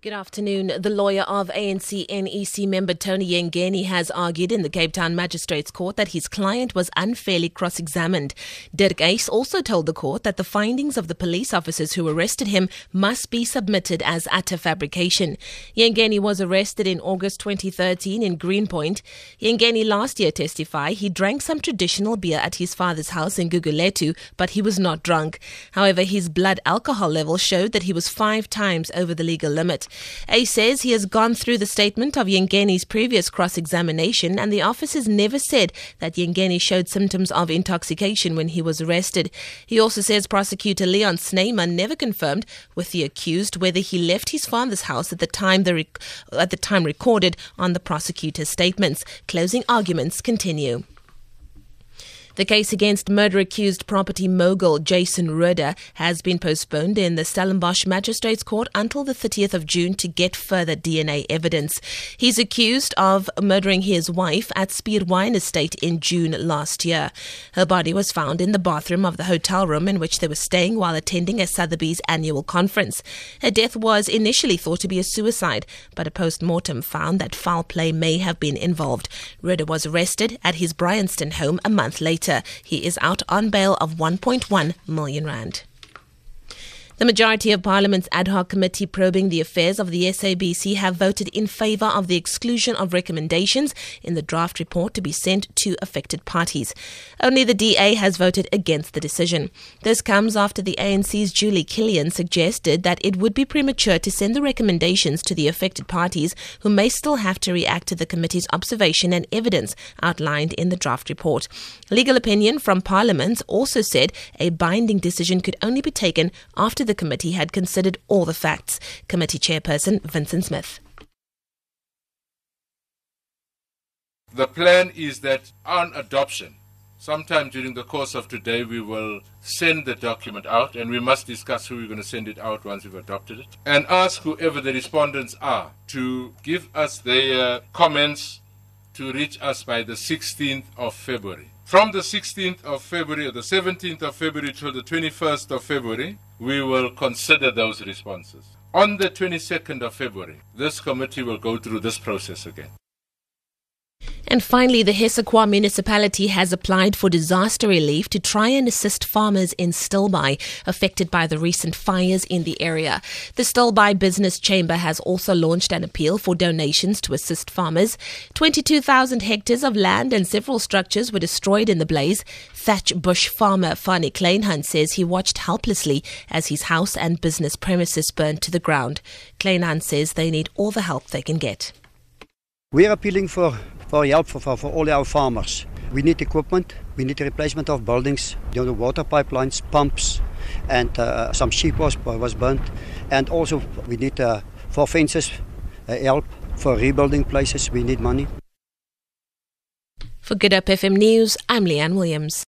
Good afternoon. The lawyer of ANC NEC member Tony Yengeni has argued in the Cape Town Magistrates Court that his client was unfairly cross examined. Dirk Uys also told the court that the findings of the police officers who arrested him must be submitted as utter fabrication. Yengeni was arrested in August 2013 in Greenpoint. Yengeni last year testified he drank some traditional beer at his father's house in Guguletu, but he was not drunk. However, his blood alcohol level showed that he was five times over the legal limit. Uys says he has gone through the statement of Yengeni's previous cross examination and the officers never said that Yengeni showed symptoms of intoxication when he was arrested. He also says prosecutor Leon Snyman never confirmed with the accused whether he left his father's house at the time the rec- at the time recorded on the prosecutor's statements. Closing arguments continue. The case against murder accused property mogul Jason Rohde has been postponed in the Stellenbosch Magistrates Court until the 30th of June to get further DNA evidence. He's accused of murdering his wife at Spier Wine Estate in June last year. Her body was found in the bathroom of the hotel room in which they were staying while attending a Sotheby's annual conference. Her death was initially thought to be a suicide, but a post-mortem found that foul play may have been involved. Roeder was arrested at his Bryanston home a month later. He is out on bail of 1.1 million rand. The majority of Parliament's ad hoc committee probing the affairs of the SABC have voted in favour of the exclusion of recommendations in the draft report to be sent to affected parties. Only the DA has voted against the decision. This comes after the ANC's Juli Kilian suggested that it would be premature to send the recommendations to the affected parties who may still have to react to the committee's observation and evidence outlined in the draft report. Legal opinion from Parliament also said a binding decision could only be taken after the committee had considered all the facts. Committee chairperson Vincent Smith. The plan is that on adoption, sometime during the course of today, we will send the document out and we must discuss who we're going to send it out once we've adopted it and ask whoever the respondents are to give us their comments to reach us by the 16th of February. From the 16th of February or the 17th of February till the 21st of February, we will consider those responses. On the 22nd of February, this committee will go through this process again. And finally, the Hessequa municipality has applied for disaster relief to try and assist farmers in Stilbaai affected by the recent fires in the area. The Stilbaai Business Chamber has also launched an appeal for donations to assist farmers. 22,000 hectares of land and several structures were destroyed in the blaze. Thatch Bush farmer Fani Kleinhans says he watched helplessly as his house and business premises burned to the ground. Kleinhans says they need all the help they can get. We're appealing for for help for, for, for all our farmers. We need equipment, we need replacement of buildings, you know, water pipelines, pumps, and uh, some sheep was, was burnt. And also we need uh, for fences, uh, help for rebuilding places, we need money. For Good Hope FM News, I'm Leanne Williams.